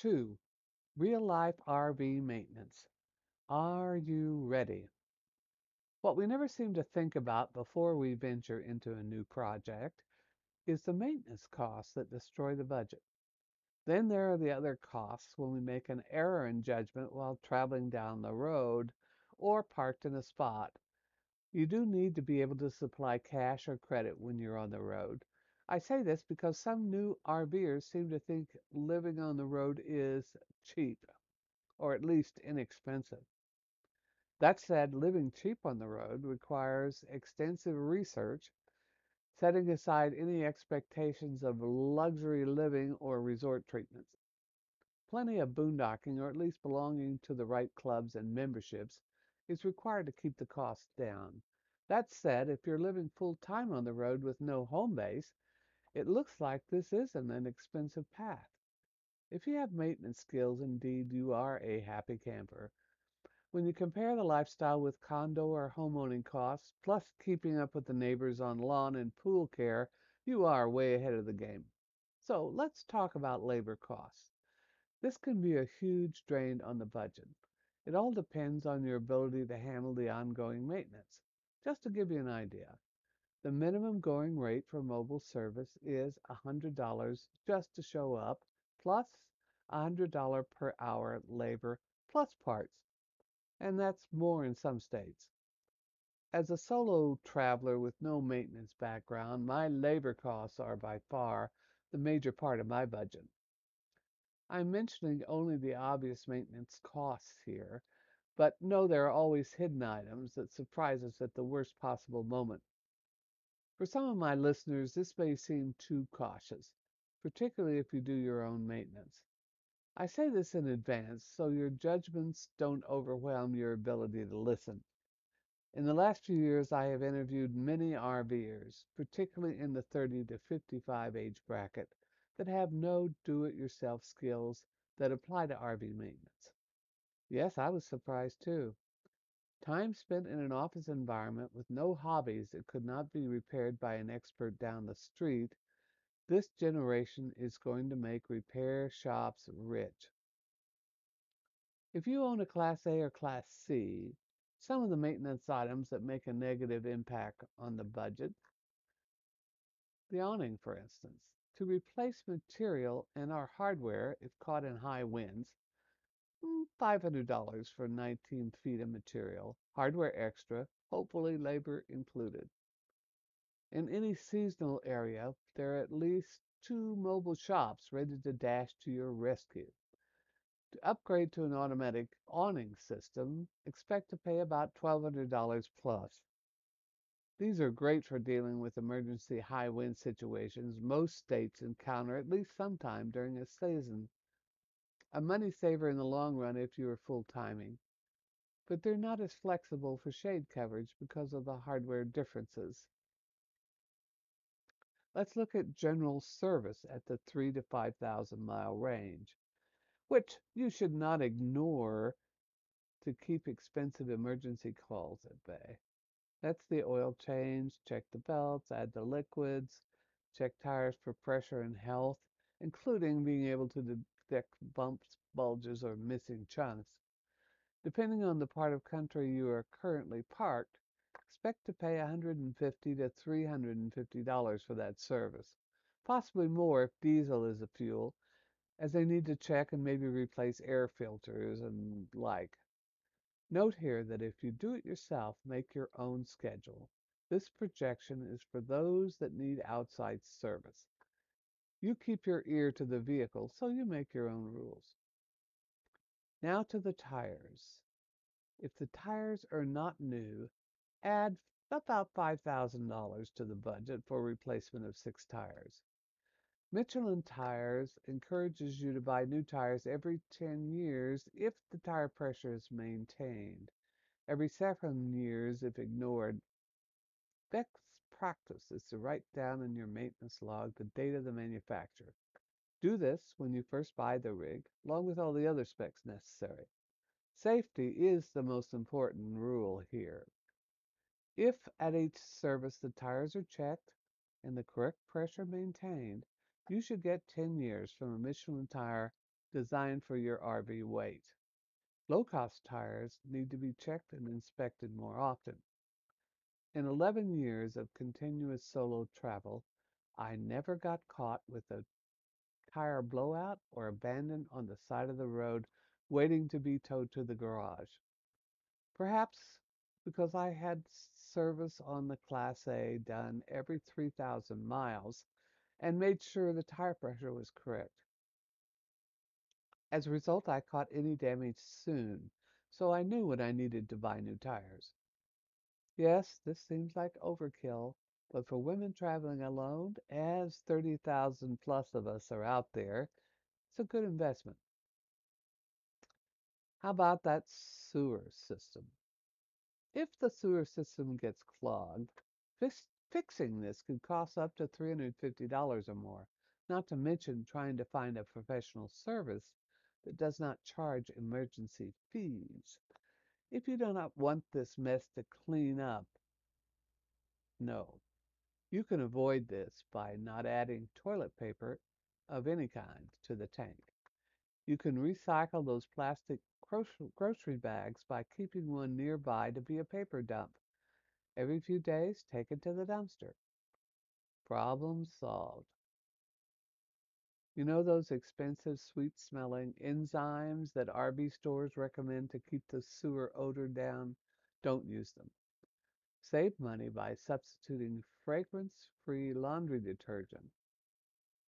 2 Real Life RV Maintenance. Are you ready? What we never seem to think about before we venture into a new project is the maintenance costs that destroy the budget. Then there are the other costs when we make an error in judgment while traveling down the road or parked in a spot. You do need to be able to supply cash or credit when you're on the road. I say this because some new RVers seem to think living on the road is cheap, or at least inexpensive. That said, living cheap on the road requires extensive research, setting aside any expectations of luxury living or resort treatments. Plenty of boondocking, or at least belonging to the right clubs and memberships, is required to keep the costs down. That said, if you're living full time on the road with no home base, it looks like this isn't an expensive path. If you have maintenance skills, indeed you are a happy camper. When you compare the lifestyle with condo or homeowning costs, plus keeping up with the neighbors on lawn and pool care, you are way ahead of the game. So let's talk about labor costs. This can be a huge drain on the budget. It all depends on your ability to handle the ongoing maintenance. Just to give you an idea, the minimum going rate for mobile service is $100 just to show up, plus $100 per hour labor plus parts. And that's more in some states. As a solo traveler with no maintenance background, my labor costs are by far the major part of my budget. I'm mentioning only the obvious maintenance costs here, but know there are always hidden items that surprise us at the worst possible moment. For some of my listeners, this may seem too cautious, particularly if you do your own maintenance. I say this in advance so your judgments don't overwhelm your ability to listen. In the last few years, I have interviewed many RVers, particularly in the 30 to 55 age bracket, that have no do it yourself skills that apply to RV maintenance. Yes, I was surprised too. Time spent in an office environment with no hobbies that could not be repaired by an expert down the street, this generation is going to make repair shops rich. If you own a Class A or Class C, some of the maintenance items that make a negative impact on the budget, the awning, for instance, to replace material and our hardware if caught in high winds, Mm, $500 for 19 feet of material, hardware extra, hopefully labor included. In any seasonal area, there are at least two mobile shops ready to dash to your rescue. To upgrade to an automatic awning system, expect to pay about $1,200 plus. These are great for dealing with emergency high wind situations most states encounter at least sometime during a season a money saver in the long run if you are full timing. But they're not as flexible for shade coverage because of the hardware differences. Let's look at general service at the 3 to 5,000 mile range, which you should not ignore to keep expensive emergency calls at bay. That's the oil change, check the belts, add the liquids, check tires for pressure and health, including being able to thick bumps, bulges, or missing chunks. Depending on the part of country you are currently parked, expect to pay 150 to $350 for that service, possibly more if diesel is the fuel, as they need to check and maybe replace air filters and like. Note here that if you do it yourself, make your own schedule. This projection is for those that need outside service. You keep your ear to the vehicle, so you make your own rules. Now to the tires. If the tires are not new, add about $5,000 to the budget for replacement of six tires. Michelin Tires encourages you to buy new tires every 10 years if the tire pressure is maintained, every seven years if ignored. Best practice is to write down in your maintenance log the date of the manufacturer. Do this when you first buy the rig, along with all the other specs necessary. Safety is the most important rule here. If at each service the tires are checked and the correct pressure maintained, you should get 10 years from a Michelin tire designed for your RV weight. Low cost tires need to be checked and inspected more often. In 11 years of continuous solo travel, I never got caught with a tire blowout or abandoned on the side of the road waiting to be towed to the garage. Perhaps because I had service on the Class A done every 3,000 miles and made sure the tire pressure was correct. As a result, I caught any damage soon, so I knew when I needed to buy new tires. Yes, this seems like overkill, but for women traveling alone, as 30,000 plus of us are out there, it's a good investment. How about that sewer system? If the sewer system gets clogged, fix, fixing this could cost up to $350 or more, not to mention trying to find a professional service that does not charge emergency fees. If you do not want this mess to clean up, no. You can avoid this by not adding toilet paper of any kind to the tank. You can recycle those plastic grocery bags by keeping one nearby to be a paper dump. Every few days, take it to the dumpster. Problem solved. You know those expensive, sweet smelling enzymes that RV stores recommend to keep the sewer odor down? Don't use them. Save money by substituting fragrance free laundry detergent.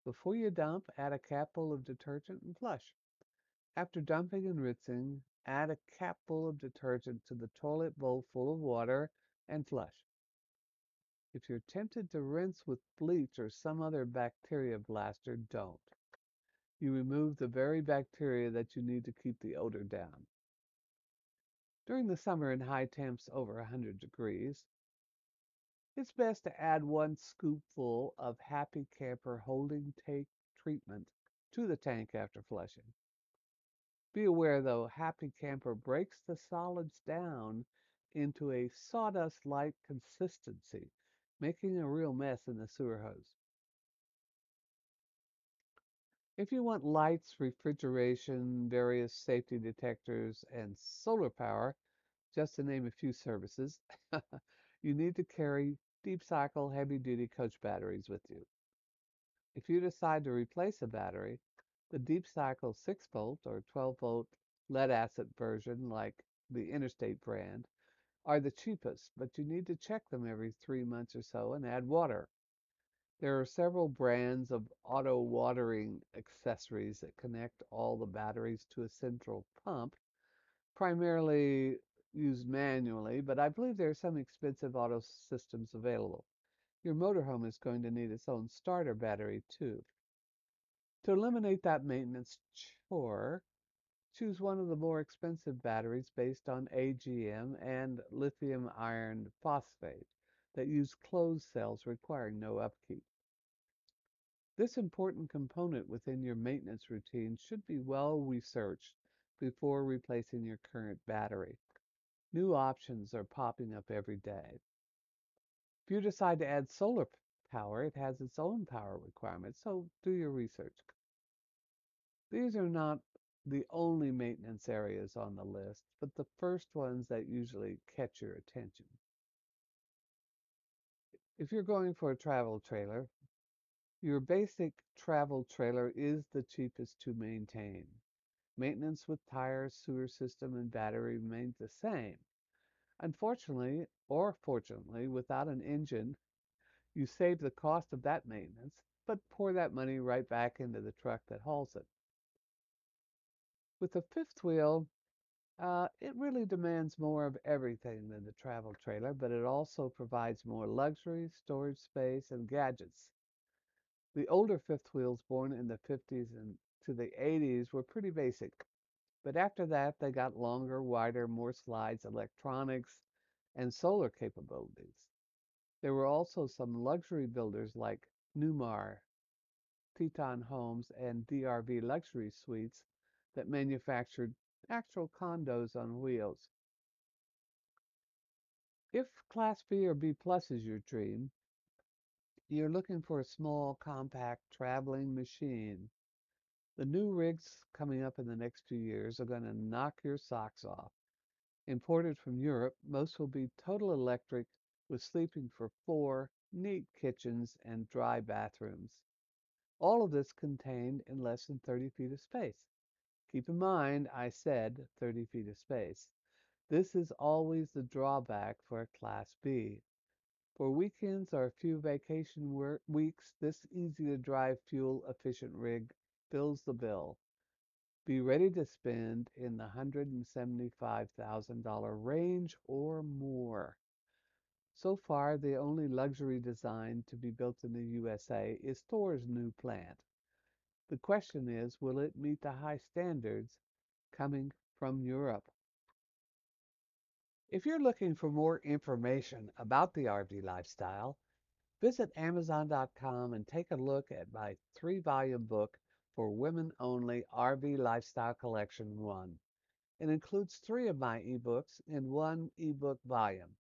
Before you dump, add a capful of detergent and flush. After dumping and rinsing, add a capful of detergent to the toilet bowl full of water and flush. If you're tempted to rinse with bleach or some other bacteria blaster, don't. You remove the very bacteria that you need to keep the odor down. During the summer in high temps over 100 degrees, it's best to add one scoopful of Happy Camper holding tank treatment to the tank after flushing. Be aware though, Happy Camper breaks the solids down into a sawdust like consistency, making a real mess in the sewer hose. If you want lights, refrigeration, various safety detectors, and solar power, just to name a few services, you need to carry deep cycle heavy duty coach batteries with you. If you decide to replace a battery, the Deep Cycle 6 volt or 12 volt lead acid version, like the Interstate brand, are the cheapest, but you need to check them every three months or so and add water. There are several brands of auto watering accessories that connect all the batteries to a central pump, primarily used manually, but I believe there are some expensive auto systems available. Your motorhome is going to need its own starter battery too. To eliminate that maintenance chore, choose one of the more expensive batteries based on AGM and lithium iron phosphate that use closed cells requiring no upkeep. This important component within your maintenance routine should be well researched before replacing your current battery. New options are popping up every day. If you decide to add solar power, it has its own power requirements, so do your research. These are not the only maintenance areas on the list, but the first ones that usually catch your attention. If you're going for a travel trailer, your basic travel trailer is the cheapest to maintain. Maintenance with tires, sewer system, and battery remains the same. Unfortunately, or fortunately, without an engine, you save the cost of that maintenance, but pour that money right back into the truck that hauls it. With the fifth wheel, uh, it really demands more of everything than the travel trailer, but it also provides more luxury, storage space, and gadgets. The older fifth wheels born in the 50s and to the 80s were pretty basic. But after that, they got longer, wider, more slides, electronics, and solar capabilities. There were also some luxury builders like Newmar, Teton Homes, and DRV Luxury Suites that manufactured actual condos on wheels. If Class B or B Plus is your dream, you're looking for a small, compact traveling machine. The new rigs coming up in the next few years are going to knock your socks off. Imported from Europe, most will be total electric with sleeping for four, neat kitchens, and dry bathrooms. All of this contained in less than 30 feet of space. Keep in mind, I said 30 feet of space. This is always the drawback for a Class B. For weekends or a few vacation work weeks, this easy to drive fuel efficient rig fills the bill. Be ready to spend in the $175,000 range or more. So far, the only luxury design to be built in the USA is Thor's new plant. The question is, will it meet the high standards coming from Europe? If you're looking for more information about the RV lifestyle, visit Amazon.com and take a look at my three volume book for women only RV Lifestyle Collection 1. It includes three of my ebooks in one ebook volume.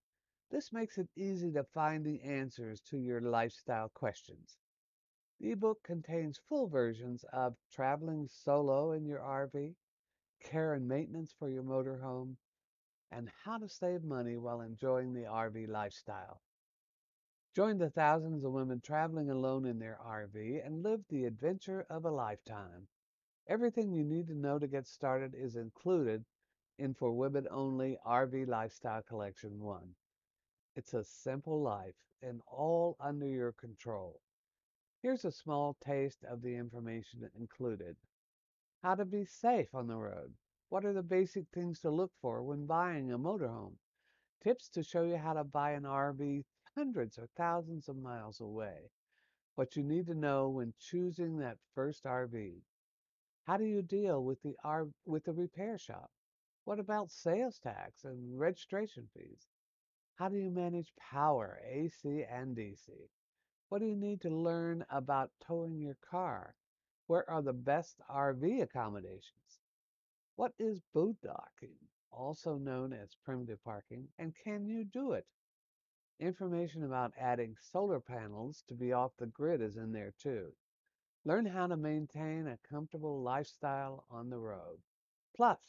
This makes it easy to find the answers to your lifestyle questions. The ebook contains full versions of traveling solo in your RV, care and maintenance for your motorhome, and how to save money while enjoying the RV lifestyle. Join the thousands of women traveling alone in their RV and live the adventure of a lifetime. Everything you need to know to get started is included in For Women Only RV Lifestyle Collection 1. It's a simple life and all under your control. Here's a small taste of the information included. How to be safe on the road. What are the basic things to look for when buying a motorhome? Tips to show you how to buy an RV hundreds or thousands of miles away. What you need to know when choosing that first RV. How do you deal with the R- with the repair shop? What about sales tax and registration fees? How do you manage power, AC and DC? What do you need to learn about towing your car? Where are the best RV accommodations? What is boondocking, also known as primitive parking, and can you do it? Information about adding solar panels to be off the grid is in there too. Learn how to maintain a comfortable lifestyle on the road. Plus,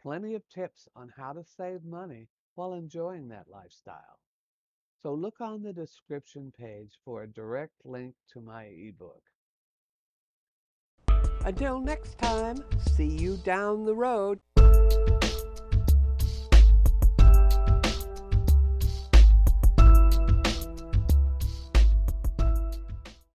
plenty of tips on how to save money while enjoying that lifestyle. So look on the description page for a direct link to my ebook. Until next time, see you down the road.